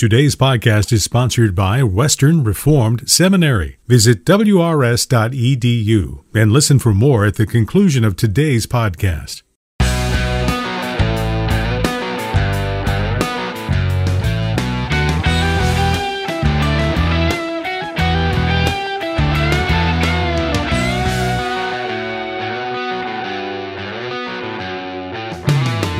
Today's podcast is sponsored by Western Reformed Seminary. Visit wrs.edu and listen for more at the conclusion of today's podcast.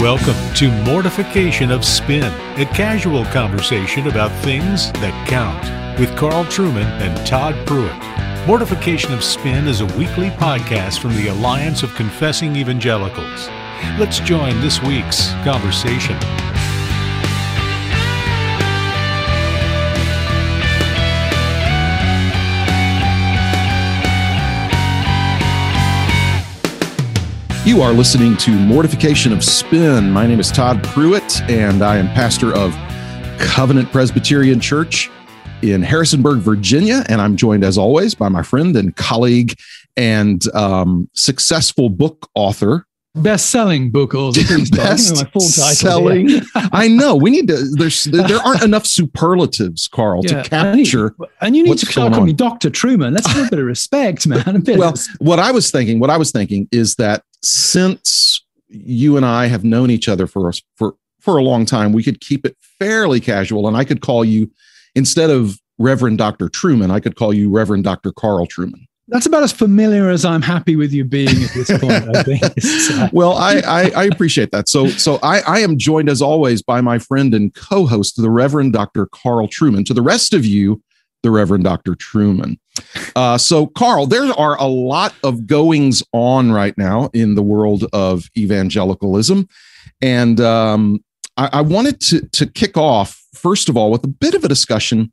Welcome to Mortification of Spin, a casual conversation about things that count with Carl Trueman and Todd Pruitt. Mortification of Spin is a weekly podcast from the Alliance of Confessing Evangelicals. Let's join this week's conversation. You are listening to Mortification of Spin. My name is Todd Pruitt, and I am pastor of Covenant Presbyterian Church in Harrisonburg, Virginia. And I'm joined, as always, by my friend and colleague and um, successful book author, best-selling book author. Best-selling. I know we need to. There's there aren't enough superlatives, Carl, yeah, to capture. And you, and you need to calling me Doctor Trueman. Let's have a bit of respect, man. well, what I was thinking, what I was thinking is that since you and I have known each other for for for a long time, we could keep it fairly casual, and I could call you instead of Reverend Doctor Trueman, I could call you Reverend Doctor Carl Trueman. That's about as familiar as I'm happy with you being at this point. I think. Well, I, I, I appreciate that. So so I, I am joined as always by my friend and co-host, the Reverend Doctor Carl Trueman. To the rest of you, the Reverend Dr. Trueman. Uh, so, Carl, there are a lot of goings on right now in the world of evangelicalism. And um, I, I, wanted to, to kick off, first of all, with a bit of a discussion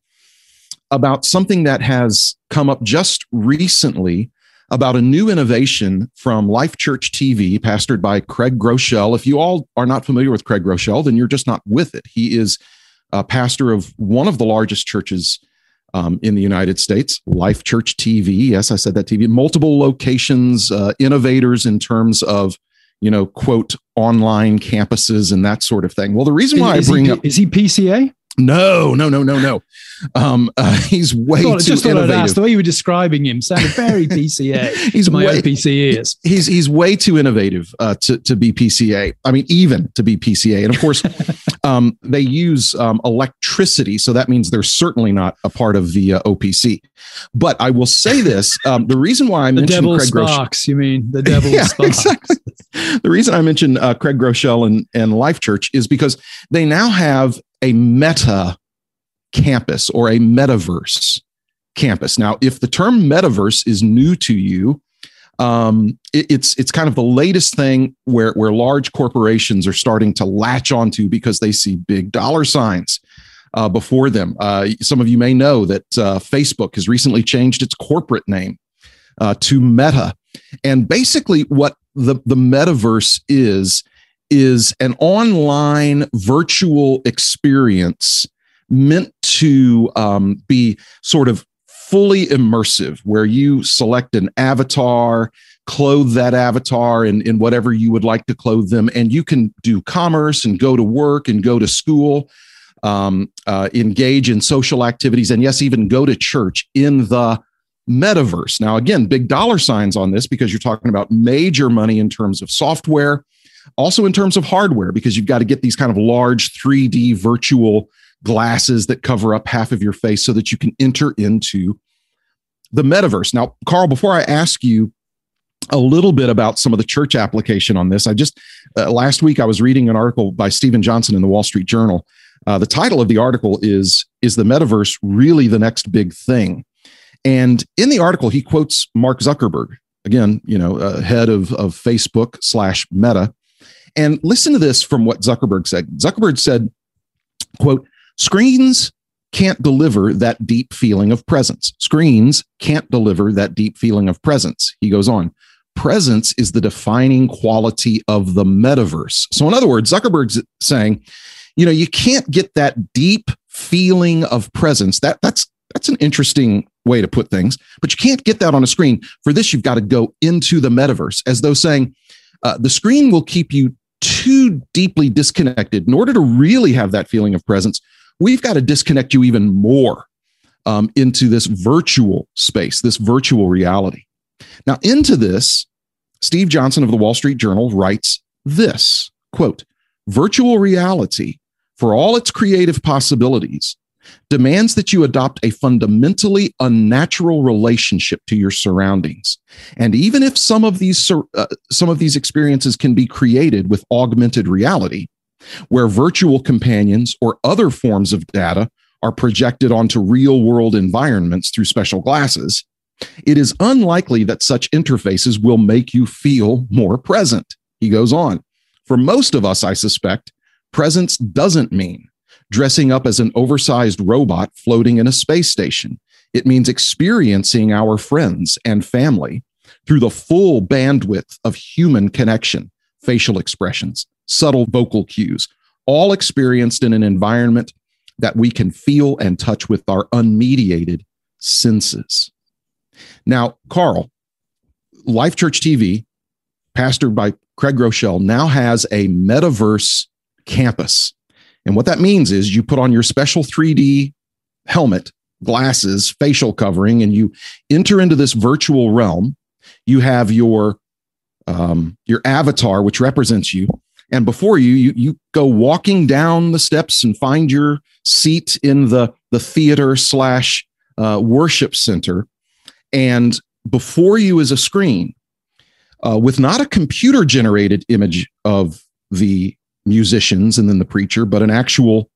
about something that has come up just recently about a new innovation from Life Church TV, pastored by Craig Groeschel. If you all are not familiar with Craig Groeschel, then you're just not with it. He is a pastor of one of the largest churches um, in the United States. Life Church TV, yes, I said that TV. Multiple locations, uh, innovators in terms of you know quote online campuses and that sort of thing. Well, the reason why is I bring he, up is he PCA? No, no, no, no, no. Um, uh, he's way thought, too just innovative. Ask, the way you were describing him sounded very PCA. he's my way, PC ears. He's he's way too innovative uh, to to be PCA. I mean, even to be PCA. And of course, um, they use um, electricity, so that means they're certainly not a part of the uh, OPC. But I will say this: um, the reason why I the mentioned Craig Groeschel, you mean the devil's yeah, sparks? Exactly. The reason I mentioned uh, Craig Groeschel and and Life Church is because they now have a meta campus or a metaverse campus. Now, if the term metaverse is new to you, um, it, it's it's kind of the latest thing where where large corporations are starting to latch onto because they see big dollar signs uh, before them. Uh, some of you may know that uh, Facebook has recently changed its corporate name uh, to Meta, and basically what the the metaverse is is an online virtual experience meant to um, be sort of fully immersive, where you select an avatar, clothe that avatar in, in whatever you would like to clothe them, and you can do commerce and go to work and go to school, um, uh, engage in social activities, and yes, even go to church in the metaverse. Now, again, big dollar signs on this because you're talking about major money in terms of software also in terms of hardware, because you've got to get these kind of large 3D virtual glasses that cover up half of your face so that you can enter into the metaverse. Now, Carl, before I ask you a little bit about some of the church application on this, I just uh, last week I was reading an article by Stephen Johnson in the Wall Street Journal. Uh, the title of the article is Is the Metaverse Really the Next Big Thing? And in the article, he quotes Mark Zuckerberg, again, you know, uh, head of, of Facebook slash Meta, and listen to this from what Zuckerberg said. Zuckerberg said, quote, screens can't deliver that deep feeling of presence. Screens can't deliver that deep feeling of presence. He goes on, presence is the defining quality of the metaverse. So, in other words, Zuckerberg's saying, you know, you can't get that deep feeling of presence. That that's that's an interesting way to put things, but you can't get that on a screen. For this, you've got to go into the metaverse, as though saying, uh, the screen will keep you too deeply disconnected in order to really have that feeling of presence we've got to disconnect you even more um, into this virtual space, this virtual reality. Now, into this, Steve Johnson of the Wall Street Journal writes this quote, virtual reality, for all its creative possibilities, demands that you adopt a fundamentally unnatural relationship to your surroundings. And even if some of these uh, some of these experiences can be created with augmented reality, where virtual companions or other forms of data are projected onto real world environments through special glasses, it is unlikely that such interfaces will make you feel more present. He goes on. For most of us, I suspect, presence doesn't mean dressing up as an oversized robot floating in a space station. It means experiencing our friends and family through the full bandwidth of human connection, facial expressions, subtle vocal cues, all experienced in an environment that we can feel and touch with our unmediated senses. Now, Carl, Life Church TV, pastored by Craig Groeschel, now has a metaverse campus. And what that means is you put on your special 3D helmet, glasses, facial covering, and you enter into this virtual realm. You have your um, your avatar, which represents you, and before you, you you go walking down the steps and find your seat in the the theater slash uh, worship center, and before you is a screen uh, with not a computer generated image of the musicians and then the preacher, but an actual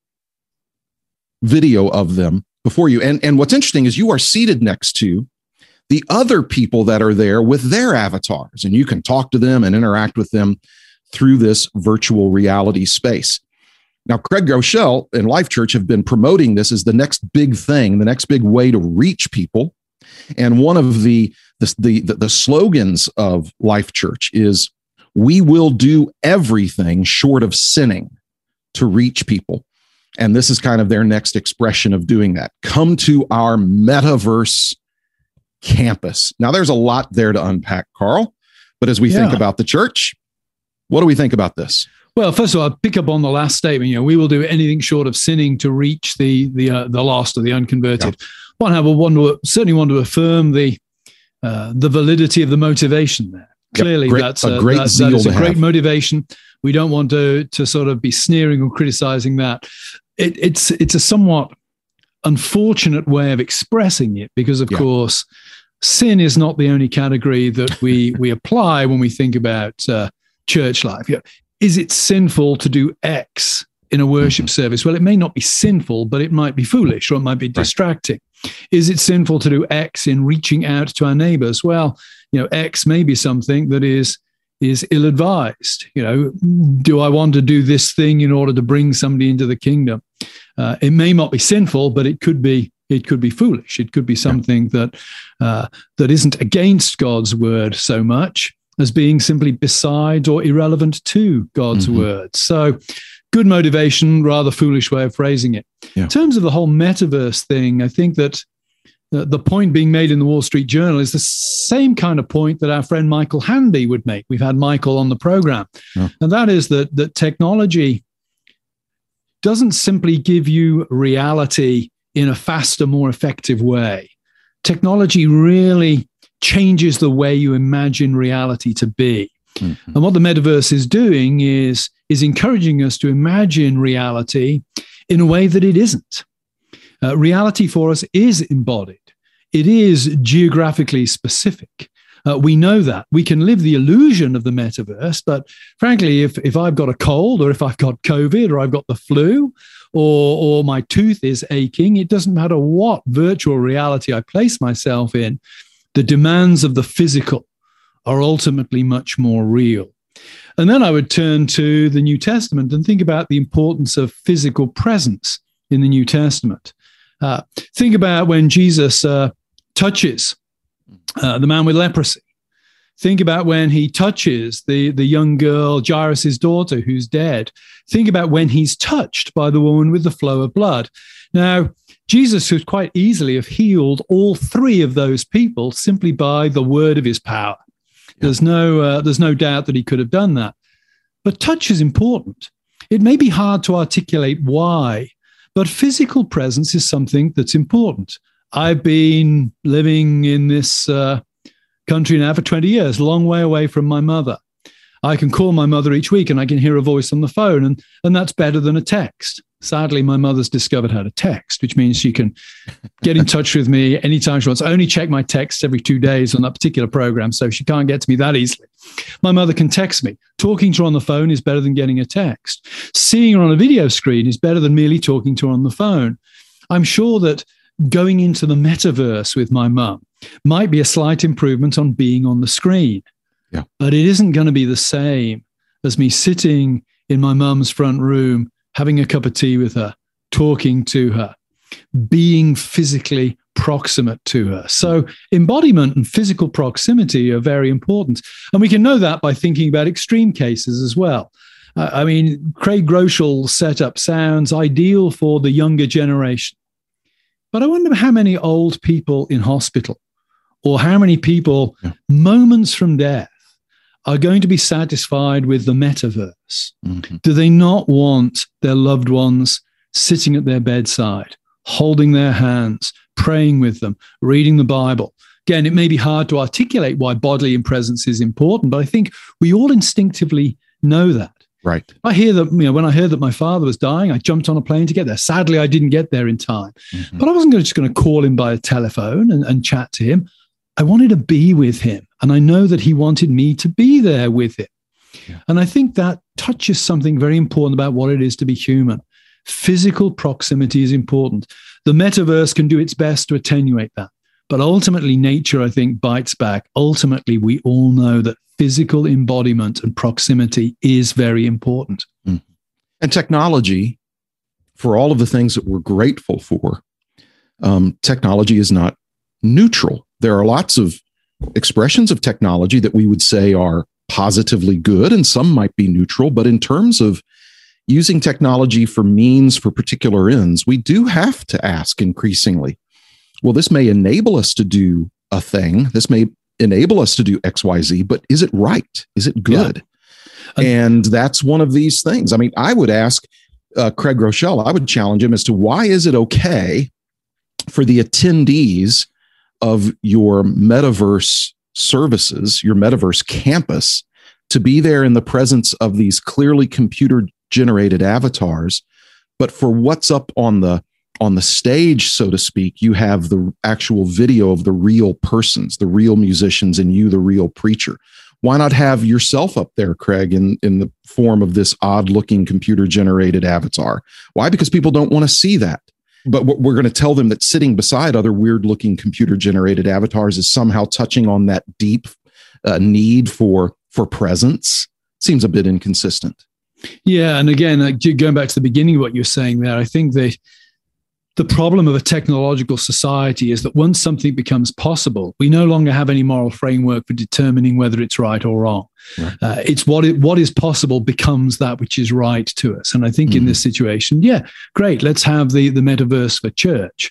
video of them before you. And, and what's interesting is you are seated next to the other people that are there with their avatars, and you can talk to them and interact with them through this virtual reality space. Now, Craig Groeschel and Life Church have been promoting this as the next big thing, the next big way to reach people. And one of the the, the, the slogans of Life Church is we will do everything short of sinning to reach people. And this is kind of their next expression of doing that. Come to our metaverse campus. Now, there's a lot there to unpack, Carl. But as we yeah. think about the church, what do we think about this? Well, first of all, I'll pick up on the last statement. You know, we will do anything short of sinning to reach the the uh, the lost or the unconverted. Yeah. One, want to certainly want to affirm the uh, the validity of the motivation there. Clearly, great, that's a, a great that, that is a great have. motivation. We don't want to to sort of be sneering or criticizing that. It, it's it's a somewhat unfortunate way of expressing it because, of yeah. course, sin is not the only category that we we apply when we think about uh, church life. You know, is it sinful to do X in a worship mm-hmm. service? Well, it may not be sinful, but it might be foolish or it might be distracting. Right. Is it sinful to do X in reaching out to our neighbors? Well, you know, X may be something that is is ill advised. You know, do I want to do this thing in order to bring somebody into the kingdom? Uh, it may not be sinful, but it could be it could be foolish. It could be something that uh, that isn't against God's word so much as being simply beside or irrelevant to God's mm-hmm. word. So, good motivation, rather foolish way of phrasing it. Yeah. In terms of the whole metaverse thing, I think that the point being made in the Wall Street Journal is the same kind of point that our friend Michael Hanby would make. We've had Michael on the program, yeah. and that is that that technology doesn't simply give you reality in a faster, more effective way. Technology really changes the way you imagine reality to be. Mm-hmm. And what the metaverse is doing is is encouraging us to imagine reality in a way that it isn't. Uh, reality for us is embodied it is geographically specific. Uh, we know that we can live the illusion of the metaverse, but frankly, if if I've got a cold or if I've got COVID or I've got the flu or or my tooth is aching, it doesn't matter what virtual reality I place myself in. The demands of the physical are ultimately much more real. And then I would turn to the New Testament and think about the importance of physical presence in the New Testament. Uh, think about when Jesus uh, touches uh, the man with leprosy. Think about when he touches the, the young girl, Jairus' daughter, who's dead. Think about when he's touched by the woman with the flow of blood. Now, Jesus could quite easily have healed all three of those people simply by the word of his power. There's no, uh, there's no doubt that he could have done that. But touch is important. It may be hard to articulate why, But physical presence is something that's important. I've been living in this uh, country now for 20 years, a long way away from my mother. I can call my mother each week and I can hear a voice on the phone, and, and that's better than a text. Sadly, my mother's discovered how to text, which means she can get in touch with me anytime she wants. I only check my texts every two days on that particular program, so she can't get to me that easily. My mother can text me. Talking to her on the phone is better than getting a text. Seeing her on a video screen is better than merely talking to her on the phone. I'm sure that going into the metaverse with my mum might be a slight improvement on being on the screen. Yeah. But it isn't going to be the same as me sitting in my mum's front room having a cup of tea with her, talking to her, being physically proximate to her. So, embodiment and physical proximity are very important. And we can know that by thinking about extreme cases as well. Uh, I mean, Craig Groeschel setup sounds ideal for the younger generation. But I wonder how many old people in hospital or how many people yeah. moments from death are going to be satisfied with the metaverse? Mm-hmm. Do they not want their loved ones sitting at their bedside, holding their hands, praying with them, reading the Bible? Again, it may be hard to articulate why bodily presence is important, but I think we all instinctively know that. Right. I hear that, you know, when I heard that my father was dying, I jumped on a plane to get there. Sadly, I didn't get there in time. Mm-hmm. But I wasn't just going to call him by a telephone and, and chat to him. I wanted to be with him. And I know that he wanted me to be there with him. Yeah. And I think that touches something very important about what it is to be human. Physical proximity is important. The metaverse can do its best to attenuate that. But ultimately, nature, I think, bites back. Ultimately, we all know that physical embodiment and proximity is very important. Mm. And technology, for all of the things that we're grateful for, um, technology is not neutral. There are lots of expressions of technology that we would say are positively good, and some might be neutral. But in terms of using technology for means for particular ends, we do have to ask increasingly well, this may enable us to do a thing. This may enable us to do XYZ, but is it right? Is it good? Yeah. And that's one of these things. I mean, I would ask uh, Craig Groeschel, I would challenge him as to why is it okay for the attendees of your metaverse services, your metaverse campus, to be there in the presence of these clearly computer generated avatars. But for what's up on the on the stage, so to speak, you have the actual video of the real persons, the real musicians, and you, the real preacher. Why not have yourself up there, Craig, in, in the form of this odd looking computer generated avatar? Why? Because people don't want to see that but we're going to tell them that sitting beside other weird looking computer generated avatars is somehow touching on that deep uh, need for for presence. Seems a bit inconsistent. Yeah and again going back to the beginning of what you're saying there i think the the problem of a technological society is that once something becomes possible, we no longer have any moral framework for determining whether it's right or wrong. Right. Uh, it's what it, what is possible becomes that which is right to us. And I think mm-hmm. in this situation, yeah, great. Let's have the the metaverse for church.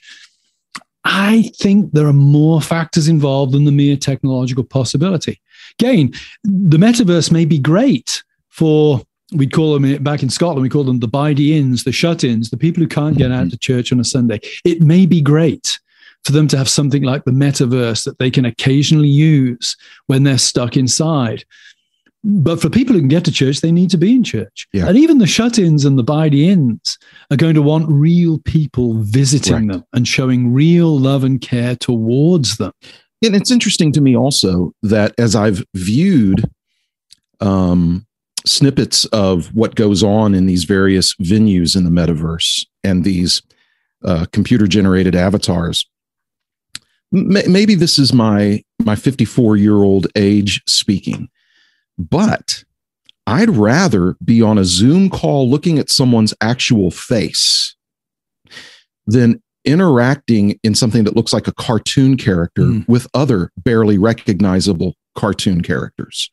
I think there are more factors involved than the mere technological possibility. Again, the metaverse may be great for we'd call them back in Scotland, we call them the bidey ins, the shut ins, the people who can't get out mm-hmm. to church on a Sunday. It may be great for them to have something like the metaverse that they can occasionally use when they're stuck inside. But for people who can get to church, they need to be in church. Yeah. And even the shut ins and the bidey ins are going to want real people visiting right. them and showing real love and care towards them. And it's interesting to me also that as I've viewed um, snippets of what goes on in these various venues in the metaverse and these uh, computer generated avatars. M- maybe this is my my 54 year old age speaking, but I'd rather be on a Zoom call looking at someone's actual face than interacting in something that looks like a cartoon character mm. with other barely recognizable cartoon characters.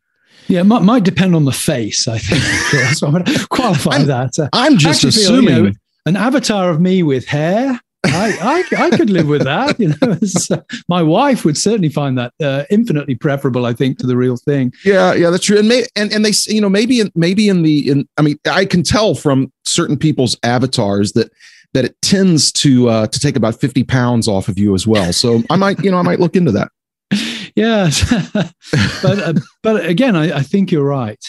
Yeah, it might, might depend on the face, I think. That's what I'm going to qualify I'm, that. Uh, I'm just assuming. Feel, you know, an avatar of me with hair. I, I, I could live with that. You know, my wife would certainly find that uh, infinitely preferable. I think to the real thing. Yeah, yeah, that's true. And may, and and they, you know, maybe in maybe in the in. I mean, I can tell from certain people's avatars that that it tends to uh, to take about 50 pounds off of you as well. So I might, you know, I might look into that. Yes, but uh, but again, I, I think you're right.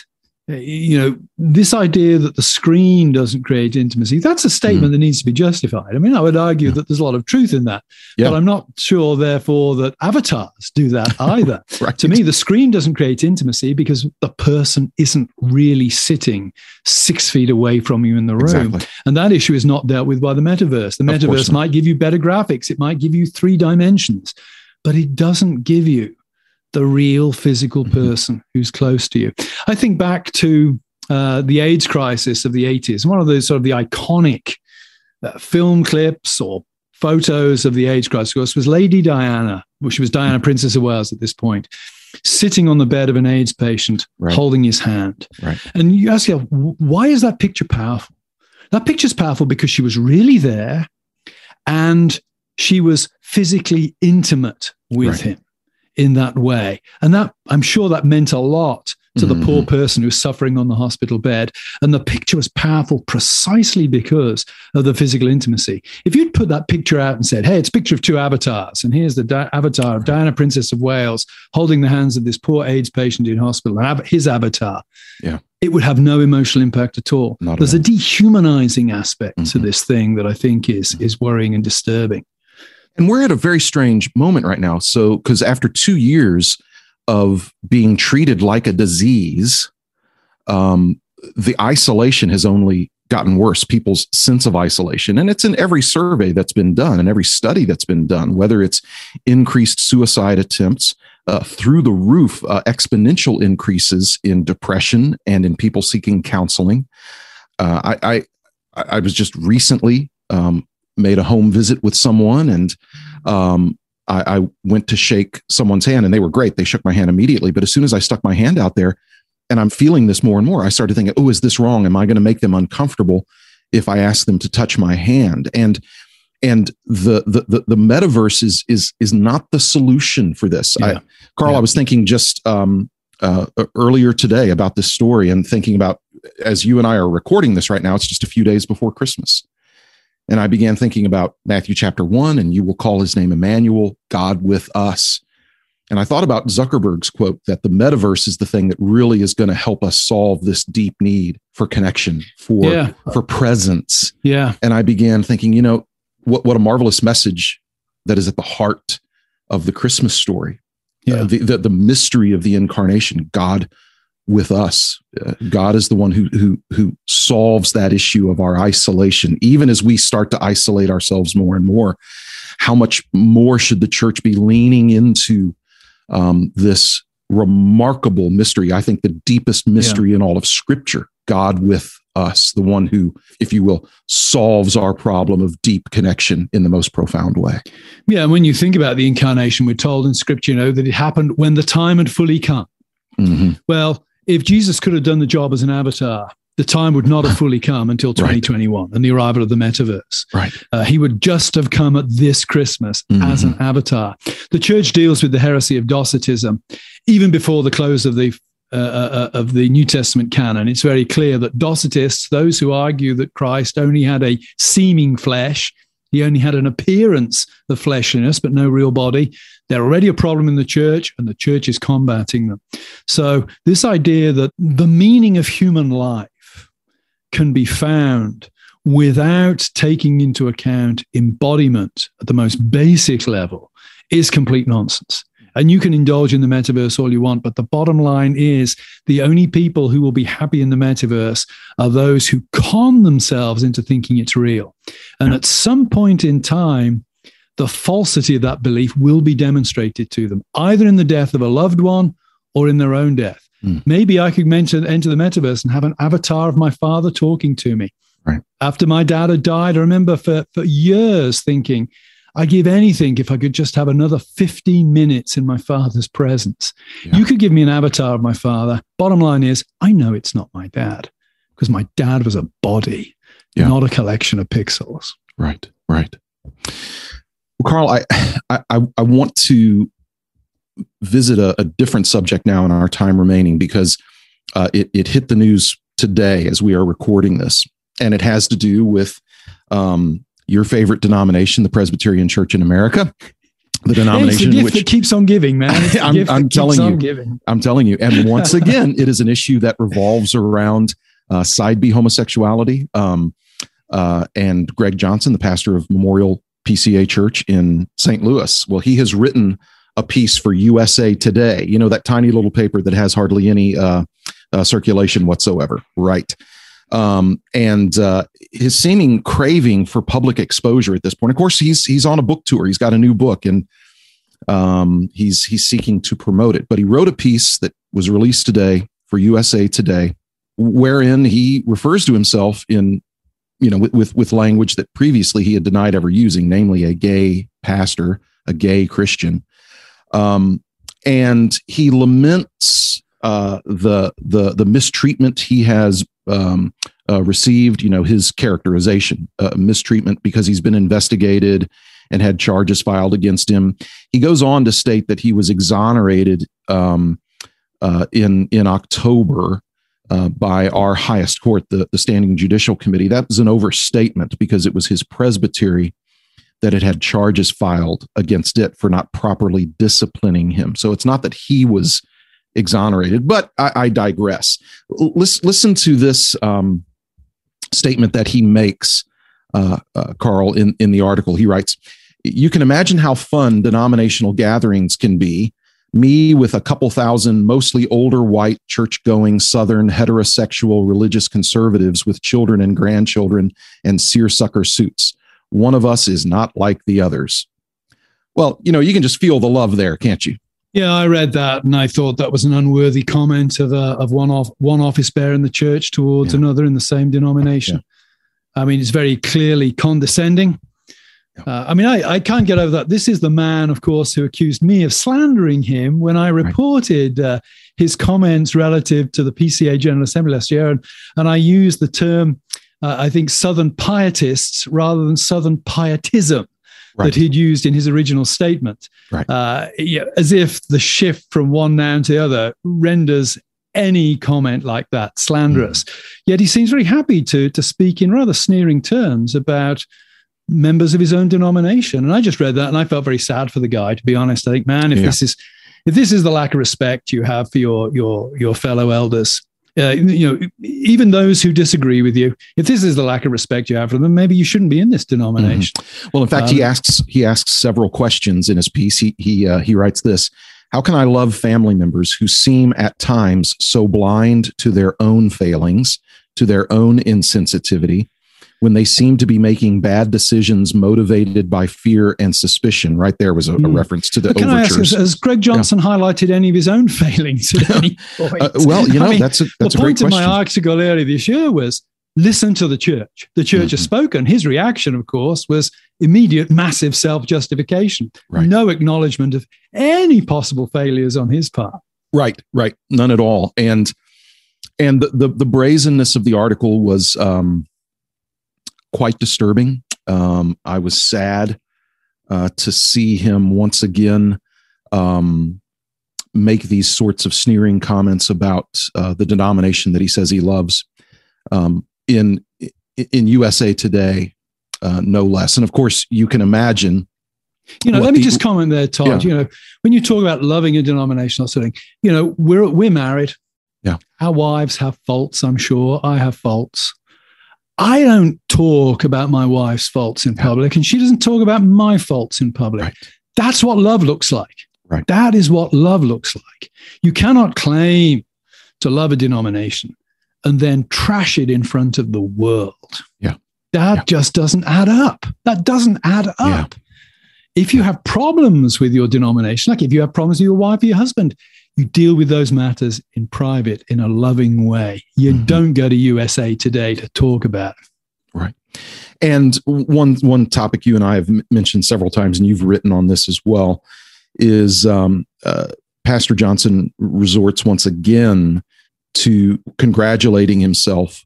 Uh, you know, this idea that the screen doesn't create intimacy, that's a statement mm. that needs to be justified. I mean, I would argue yeah. that there's a lot of truth in that, yeah. but I'm not sure, therefore, that avatars do that either. right. To me, the screen doesn't create intimacy because the person isn't really sitting six feet away from you in the room. Exactly. And that issue is not dealt with by the metaverse. The metaverse might give you better graphics, it might give you three dimensions, but it doesn't give you the real physical mm-hmm. person who's close to you. I think back to uh, the AIDS crisis of the 80s, one of those sort of the iconic uh, film clips or photos of the AIDS crisis course, was Lady Diana, well, she was Diana, Princess of Wales at this point, sitting on the bed of an AIDS patient, right. holding his hand. Right. And you ask yourself, why is that picture powerful? That picture's powerful because she was really there and she was physically intimate with right. him in that way. And that I'm sure that meant a lot to the mm-hmm. poor person who's suffering on the hospital bed. And the picture was powerful precisely because of the physical intimacy. If you'd put that picture out and said, hey, it's a picture of two avatars, and here's the di- avatar of Diana, Princess of Wales, holding the hands of this poor AIDS patient in hospital, and his avatar. Yeah. It would have no emotional impact at all. Not There's at all. a dehumanizing aspect mm-hmm. to this thing that I think is, mm-hmm. is worrying and disturbing. And we're at a very strange moment right now. So, because after two years of being treated like a disease, um, the isolation has only gotten worse. People's sense of isolation, and it's in every survey that's been done and every study that's been done, whether it's increased suicide attempts, uh, through the roof, uh, exponential increases in depression and in people seeking counseling. Uh, I, I, I was just recently um, made a home visit with someone and um, I, I, went to shake someone's hand and they were great. They shook my hand immediately. But as soon as I stuck my hand out there and I'm feeling this more and more, I started thinking, oh, is this wrong? Am I going to make them uncomfortable if I ask them to touch my hand? And and the the the, the metaverse is is is not the solution for this. Yeah. I, Carl, yeah. I was thinking just um, uh, earlier today about this story and thinking about as you and I are recording this right now, it's just a few days before Christmas. And I began thinking about Matthew chapter one, and you will call his name Emmanuel, God with us. And I thought about Zuckerberg's quote that the metaverse is the thing that really is going to help us solve this deep need for connection, for yeah. for presence. Yeah. And I began thinking, you know, what what a marvelous message that is at the heart of the Christmas story. Yeah. Uh, the, the the mystery of the incarnation, God with us. Uh, God is the one who who who solves that issue of our isolation. Even as we start to isolate ourselves more and more, how much more should the church be leaning into um, this remarkable mystery? I think the deepest mystery yeah. in all of Scripture: God with us, the one who, if you will, solves our problem of deep connection in the most profound way. Yeah, and when you think about the incarnation, we're told in Scripture, you know, that it happened when the time had fully come. Mm-hmm. Well, if Jesus could have done the job as an avatar, the time would not have fully come until 2021 right. and the arrival of the metaverse. Right. Uh, he would just have come at this Christmas mm-hmm. as an avatar. The church deals with the heresy of Docetism even before the close of the uh, uh, uh of the New Testament canon. It's very clear that Docetists, those who argue that Christ only had a seeming flesh, he only had an appearance of fleshiness, but no real body. They're already a problem in the church, and the church is combating them. So, this idea that the meaning of human life can be found without taking into account embodiment at the most basic level is complete nonsense. And you can indulge in the metaverse all you want, but the bottom line is the only people who will be happy in the metaverse are those who con themselves into thinking it's real. And at some point in time, the falsity of that belief will be demonstrated to them, either in the death of a loved one or in their own death. Mm. Maybe I could mention, enter the metaverse and have an avatar of my father talking to me. Right. After my dad had died, I remember for, for years thinking, I'd give anything if I could just have another 15 minutes in my father's presence. Yeah. You could give me an avatar of my father. Bottom line is, I know it's not my dad because my dad was a body, yeah. not a collection of pixels. Right, right. Well, Carl, I, I, I want to visit a, a different subject now in our time remaining because uh, it, it hit the news today as we are recording this, and it has to do with um, your favorite denomination, the Presbyterian Church in America. The denomination yeah, which keeps on giving, man. I'm, I'm telling you, giving. I'm telling you. And once again, it is an issue that revolves around uh, side B homosexuality. Um, uh, and Greg Johnson, the pastor of Memorial PCA Church in St. Louis. Well, he has written a piece for USA Today. You know that tiny little paper that has hardly any uh, uh, circulation whatsoever, right? Um, and uh, his seeming craving for public exposure at this point. Of course, he's he's on a book tour. He's got a new book, and um, he's he's seeking to promote it. But he wrote a piece that was released today for USA Today, wherein he refers to himself in you know with, with with language that previously he had denied ever using, namely a gay pastor, a gay Christian, um, and he laments uh, the the the mistreatment he has um, uh, received. You know his characterization uh, mistreatment because he's been investigated and had charges filed against him. He goes on to state that he was exonerated um, uh, in in October. Uh, by our highest court, the, the Standing Judicial Committee. That was an overstatement because it was his presbytery that it had charges filed against it for not properly disciplining him. So it's not that he was exonerated, but I, I digress. Listen, listen to this um, statement that he makes, uh, uh, Carl, in, in the article. He writes, You can imagine how fun denominational gatherings can be. Me with a couple thousand mostly older white church going Southern heterosexual religious conservatives with children and grandchildren and seersucker suits one of us is not like the others. Well, you know, you can just feel the love there, can't you? Yeah, I read that and I thought that was an unworthy comment of uh, of one off one office bearer in the church towards yeah. another in the same denomination. Yeah. I mean, it's very clearly condescending. Uh, I mean, I, I can't get over that. This is the man, of course, who accused me of slandering him when I reported right. uh, his comments relative to the PCA General Assembly last year. And, and I used the term uh, I think, Southern pietists rather than Southern pietism. Right. That he'd used in his original statement, right. uh, yeah, as if the shift from one noun to the other renders any comment like that slanderous. Mm. Yet he seems very happy to to speak in rather sneering terms about members of his own denomination. And I just read that and I felt very sad for the guy. To be honest, I think, man, if yeah. this is if this is the lack of respect you have for your your your fellow elders, uh, you know, even those who disagree with you, if this is the lack of respect you have for them, maybe you shouldn't be in this denomination. Mm-hmm. Well, in fact, um, he asks he asks several questions in his piece. He he uh, he writes this: How can I love family members who seem at times so blind to their own failings, to their own insensitivity, when they seem to be making bad decisions motivated by fear and suspicion. Right there was a, a hmm. reference to the can overtures. I ask, has Greg Johnson yeah. highlighted any of his own failings at any point? Uh, well, you know, I mean, that's a, that's the a point of my article earlier this year was listen to the church. The church mm-hmm. has spoken. His reaction, of course, was immediate, massive self justification. Right. No acknowledgement of any possible failures on his part. Right, right, none at all. And and the the, the brazenness of the article was um, quite disturbing. Um, I was sad uh, to see him once again um, make these sorts of sneering comments about uh, the denomination that he says he loves um, in in USA Today, uh, no less. And of course, you can imagine. You know, let me the, just comment there, Todd. Yeah. You know, when you talk about loving a denominational setting, you know, we're we're married. Yeah, our wives have faults. I'm sure I have faults. I don't talk about my wife's faults in public, and she doesn't talk about my faults in public. Right. That's what love looks like. Right. That is what love looks like. You cannot claim to love a denomination and then trash it in front of the world. Yeah. That yeah. just doesn't add up. That doesn't add up. Yeah. If you have problems with your denomination, like if you have problems with your wife or your husband, you deal with those matters in private in a loving way. You mm-hmm. don't go to USA Today to talk about it. Right. And one one topic you and I have mentioned several times, and you've written on this as well, is um, uh, Pastor Johnson resorts once again to congratulating himself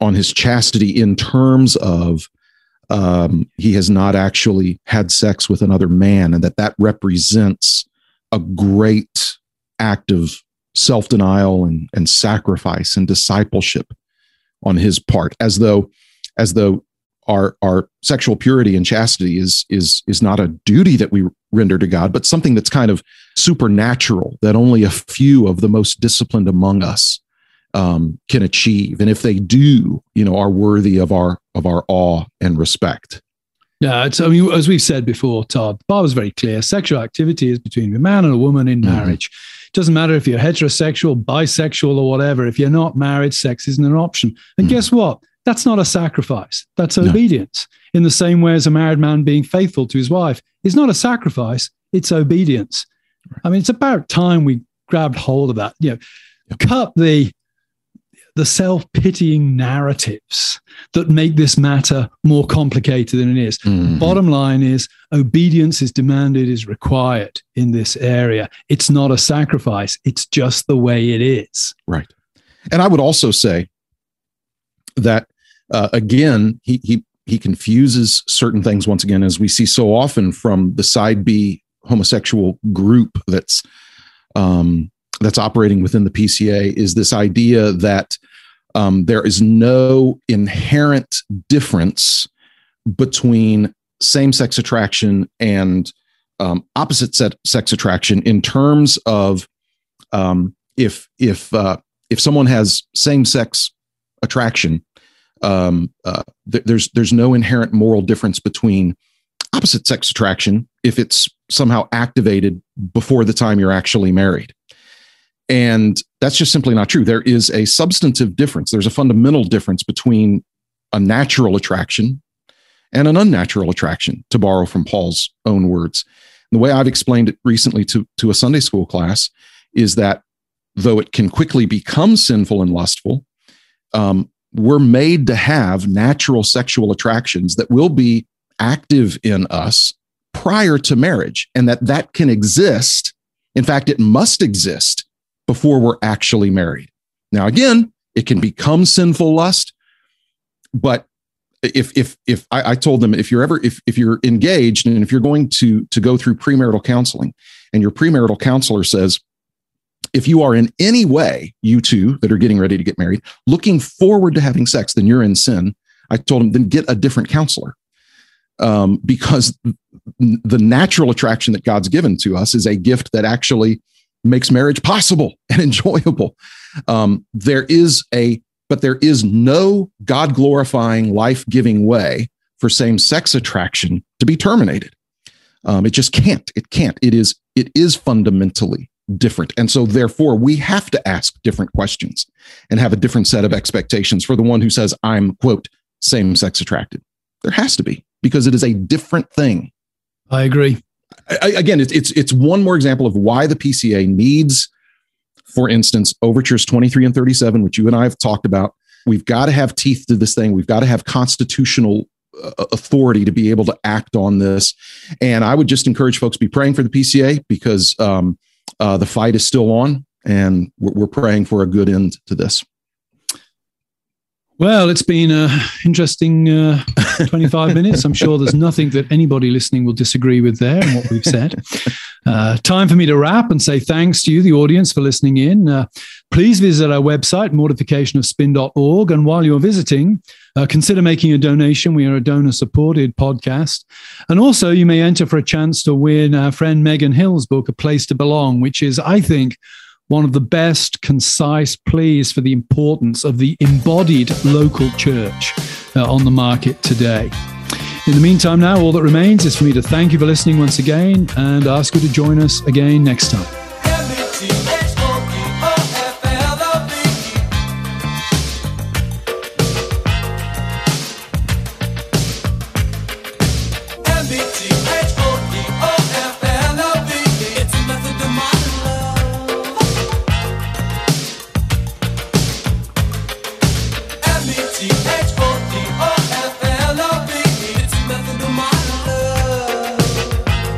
on his chastity in terms of um, he has not actually had sex with another man, and that that represents a great act of self denial and, and sacrifice and discipleship on his part, as though, as though our our sexual purity and chastity is is is not a duty that we render to God, but something that's kind of supernatural that only a few of the most disciplined among us um, can achieve, and if they do, you know, are worthy of our of our awe and respect. Yeah, it's, I mean, as we've said before, Todd, the bar was very clear. Sexual activity is between a man and a woman in mm-hmm. marriage. Doesn't matter if you're heterosexual, bisexual, or whatever. If you're not married, sex isn't an option. And mm-hmm. guess what? That's not a sacrifice. That's obedience. In the same way as a married man being faithful to his wife is not a sacrifice, it's obedience. Right. I mean, it's about time we grabbed hold of that. You know, yep. cut the the self pitying narratives that make this matter more complicated than it is. Mm-hmm. Bottom line is obedience is demanded, is required in this area. It's not a sacrifice, it's just the way it is. Right. And I would also say that, uh, again, he, he, he confuses certain things once again, as we see so often from the side B homosexual group that's um, that's operating within the PCA is this idea that um, there is no inherent difference between same sex attraction and um, opposite sex attraction in terms of um, if if uh, if someone has same sex attraction, um, uh, th- there's there's no inherent moral difference between opposite sex attraction if it's somehow activated before the time you're actually married and that's just simply not true. There is a substantive difference. There's a fundamental difference between a natural attraction and an unnatural attraction, to borrow from Paul's own words. And the way I've explained it recently to, to a Sunday school class is that though it can quickly become sinful and lustful, um, we're made to have natural sexual attractions that will be active in us prior to marriage, and that that can exist. In fact, it must exist before we're actually married. Now, again, it can become sinful lust, but if if if I, I, told them if you're ever if if you're engaged and if you're going to to go through premarital counseling and your premarital counselor says if you are in any way you two that are getting ready to get married looking forward to having sex then you're in sin i told them then get a different counselor um, because the natural attraction that god's given to us is a gift that actually makes marriage possible and enjoyable. Um, there is a, but there is no God glorifying, life giving way for same sex attraction to be terminated. Um, it just can't. It can't. It is. It is fundamentally different, and so therefore we have to ask different questions and have a different set of expectations for the one who says I'm quote same sex attracted. There has to be because it is a different thing. I agree. I, again, it's, it's it's one more example of why the PCA needs, for instance, overtures 23 and 37, which you and I have talked about. We've got to have teeth to this thing. We've got to have constitutional uh, authority to be able to act on this. And I would just encourage folks be praying for the PCA because um, uh, the fight is still on, and we're, we're praying for a good end to this. Well, it's been an interesting uh, 25 minutes. I'm sure there's nothing that anybody listening will disagree with there in what we've said. Uh, time for me to wrap and say thanks to you, the audience, for listening in. Uh, please visit our website, mortificationofspin.org. And while you're visiting, uh, consider making a donation. We are a donor supported podcast. And also, you may enter for a chance to win our friend Megan Hill's book, A Place to Belong, which is, I think, one of the best concise pleas for the importance of the embodied local church uh, on the market today. In the meantime, now all that remains is for me to thank you for listening once again and ask you to join us again next time.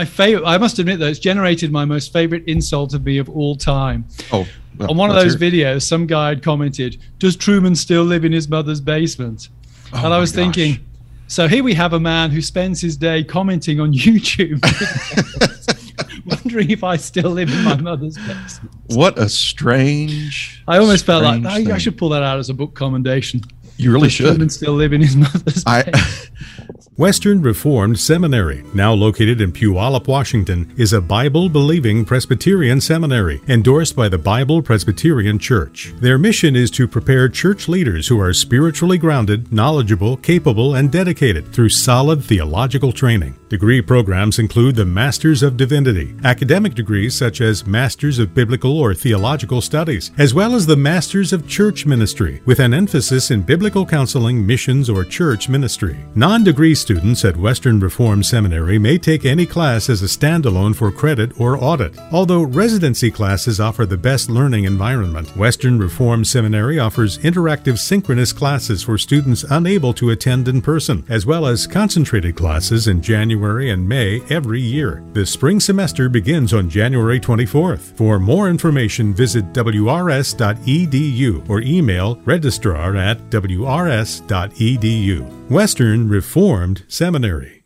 My favorite. I must admit, though, it's generated my most favorite insult of me of all time. Oh, well, on one of those videos, some guy had commented, "Does Trueman still live in his mother's basement?" Oh and I was thinking, so here we have a man who spends his day commenting on YouTube, wondering if I still live in my mother's basement. What a strange. I almost felt like I, I, should pull that out as a book commendation. You really should. Trueman still live in his mother's basement. Western Reformed Seminary, now located in Puyallup, Washington, is a Bible believing Presbyterian seminary endorsed by the Bible Presbyterian Church. Their mission is to prepare church leaders who are spiritually grounded, knowledgeable, capable, and dedicated through solid theological training. Degree programs include the Masters of Divinity, academic degrees such as Masters of Biblical or Theological Studies, as well as the Masters of Church Ministry, with an emphasis in biblical counseling, missions, or church ministry. Non degree at Western Reformed Seminary may take any class as a standalone for credit or audit. Although residency classes offer the best learning environment, Western Reformed Seminary offers interactive synchronous classes for students unable to attend in person, as well as concentrated classes in January and May every year. The spring semester begins on January 24th. For more information, visit wrs.edu or email registrar at wrs.edu. Western Reformed Seminary.